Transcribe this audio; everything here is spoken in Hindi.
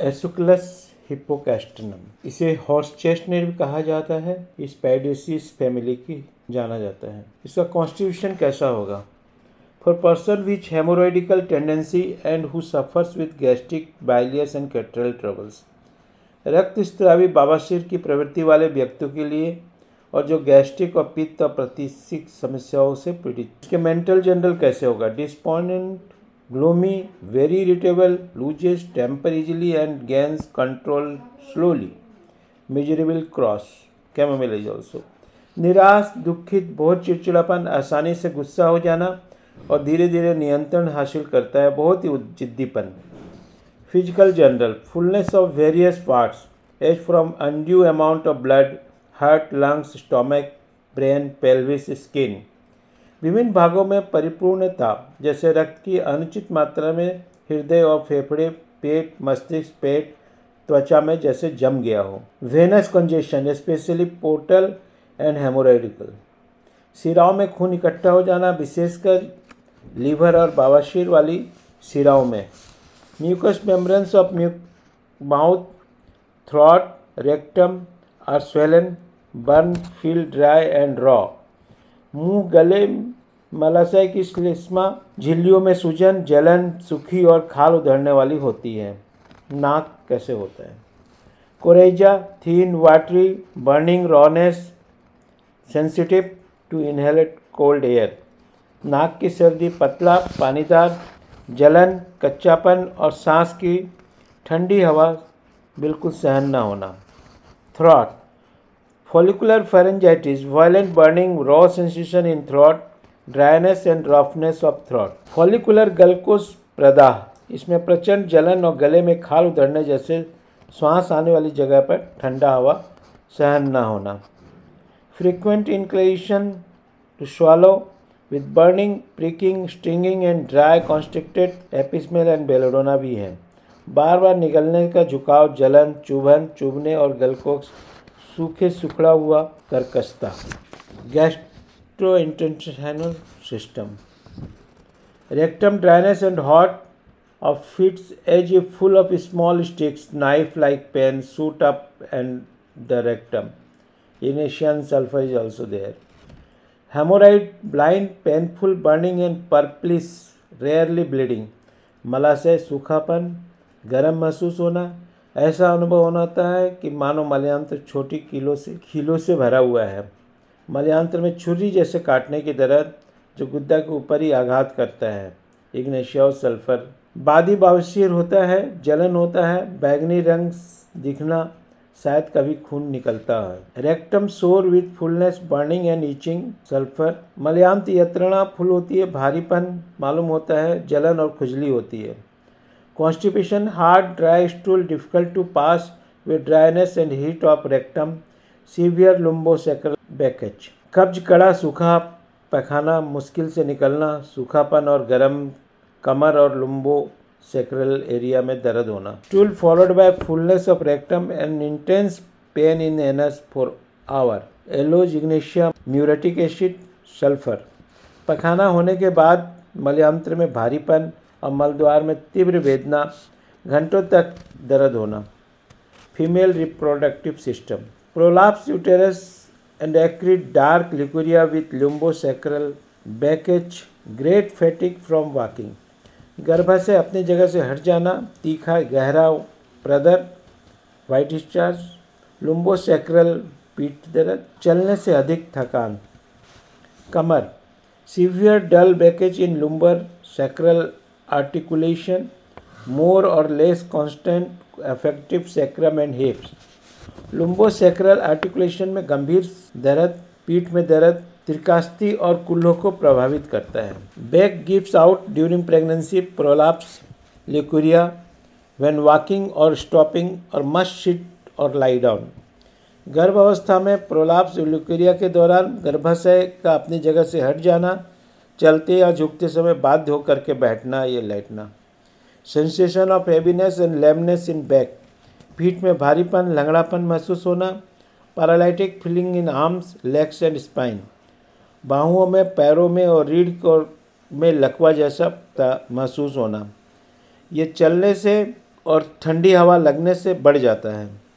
एसुक्लस हिपोकैस्टनम इसे हॉर्स चेस्टनट भी कहा जाता है। इस पैडेसिस फैमिली की जाना जाता है। इसका कॉन्स्टिट्यूशन कैसा होगा? For person which hemorrhoidal tendency and who suffers with gastric bilious and catarrhal troubles रक्त स्त्रावी बाबाशीर की प्रवृत्ति वाले व्यक्तियों के लिए और जो गैस्ट्रिक और पित्त और प्रतिसिक समस्याओं से पीड़ित। इसके मेंटल जनरल कैसे होगा? डिस्पोनेंट gloomy, very irritable, loses temper easily and gains control slowly. Miserable cross, chamomile is also. निराश दुखित बहुत चिड़चिड़ापन आसानी से गुस्सा हो जाना और धीरे धीरे नियंत्रण हासिल करता है बहुत ही जिद्दीपन physical general fullness of various parts as from undue amount of blood heart lungs stomach brain pelvis skin विभिन्न भागों में परिपूर्णता, जैसे रक्त की अनुचित मात्रा में हृदय और फेफड़े, पेट, मस्तिष्क, पेट, त्वचा में जैसे जम गया हो। Venous congestion specially portal and hemorrhoidal सिराओं में खून इकट्ठा हो जाना, विशेषकर लीवर और बावाशीर वाली सिराओं में। Mucous membranes of म्यूक mouth throat rectum are swollen burn feel dry and raw मुँह, गले मलाशय की श्लेष्मा झिल्लियों में सूजन, जलन, सूखी और खाल उधरने वाली होती है। नाक कैसे होता है? Coryza, thin, watery, burning, rawness, sensitive to inhaled cold air. नाक की सर्दी, पतला, पानीदार, जलन, कच्चापन और सांस की ठंडी हवा बिल्कुल सहन न होना। Throat. Follicular pharyngitis, violent burning, raw sensation in throat, dryness and roughness of throat follicular गलकोस प्रदाह इसमें प्रचंड जलन और गले में खाल उतरने जैसे श्वास आने वाली जगह पर ठंडा हवा सहन न होना। Frequent inclination to swallow with burning pricking stinging and dry constricted apis mel and belladonna भी है। बार बार निकलने का झुकाव जलन चुभन चुभने और गलकोस सूखे सुखड़ा हुआ कर्कशता gastro intestinal system rectum dryness and hot of fits as a full of small sticks knife like pain shoot up and the rectum इनिशियन sulphur is also there hemorrhoid blind painful burning and purplish rarely bleeding मलाशय सूखापन गर्म महसूस होना ऐसा अनुभव होता है कि मानो मलयांत्र छोटी कीलो से, खीलों से भरा हुआ है। मलयांत्र में छुरी जैसे काटने की दर्द जो गुद्दा के ऊपर ही आघात करता है। Ignatia sulphur. बादी बावशीर होता है, जलन होता है, बैगनी रंग दिखना शायद कभी खून निकलता है। Rectum sore with fullness, burning and itching sulphur. मलयांत यत्रणा फुल होती है, भारीपन मालूम होता है, जलन और खुजली होती है। Constipation, hard, dry stool, difficult to pass with dryness and heat of rectum, severe lumbosacral backache कब्ज कड़ा सूखा पखाना मुश्किल से निकलना सूखापन और गर्म कमर और लुम्बो सेक्रल एरिया में दर्द होना। Stool followed by fullness of rectum and intense pain in anus for hour aloes ignatia muriatic acid sulphur पखाना होने के बाद मलयांत्र में भारीपन और मलद्वार में तीव्र वेदना, घंटों तक दर्द होना। Female reproductive system prolapse uterus and acrid dark leucorrhoea with lumbosacral backache great fatigue from walking गर्भाशय अपनी जगह से हट जाना। तीखा, गहरा, प्रदर वाइट डिस्चार्ज लुम्बोसेक्रल पीठ दर्द, चलने से अधिक थकान। कमर. Severe dull backache in lumbar sacral articulation, more or less constant affective sacrum and hips. Lumbosacral articulation में गंभीर दर्द पीठ में दर्द त्रिकास्ती और कुल्लों को प्रभावित करता है back gives out during pregnancy prolapse leucorrhoea when walking और स्टॉपिंग और मस्ट सिट और लाई डाउन गर्भ अवस्था में प्रोलाप्स लिकुरिया के दौरान गर्भाशय का अपनी जगह से हट जाना चलते या झुकते समय बाध्य होकर के बैठना या लेटना। Sensation of heaviness and lameness in back पीठ में भारीपन, लंगड़ापन महसूस होना। Paralytic feeling in arms legs and spine बाहुओं में, पैरों में और रीढ़ को में लकवा जैसा महसूस होना। ये चलने से और ठंडी हवा लगने से बढ़ जाता है।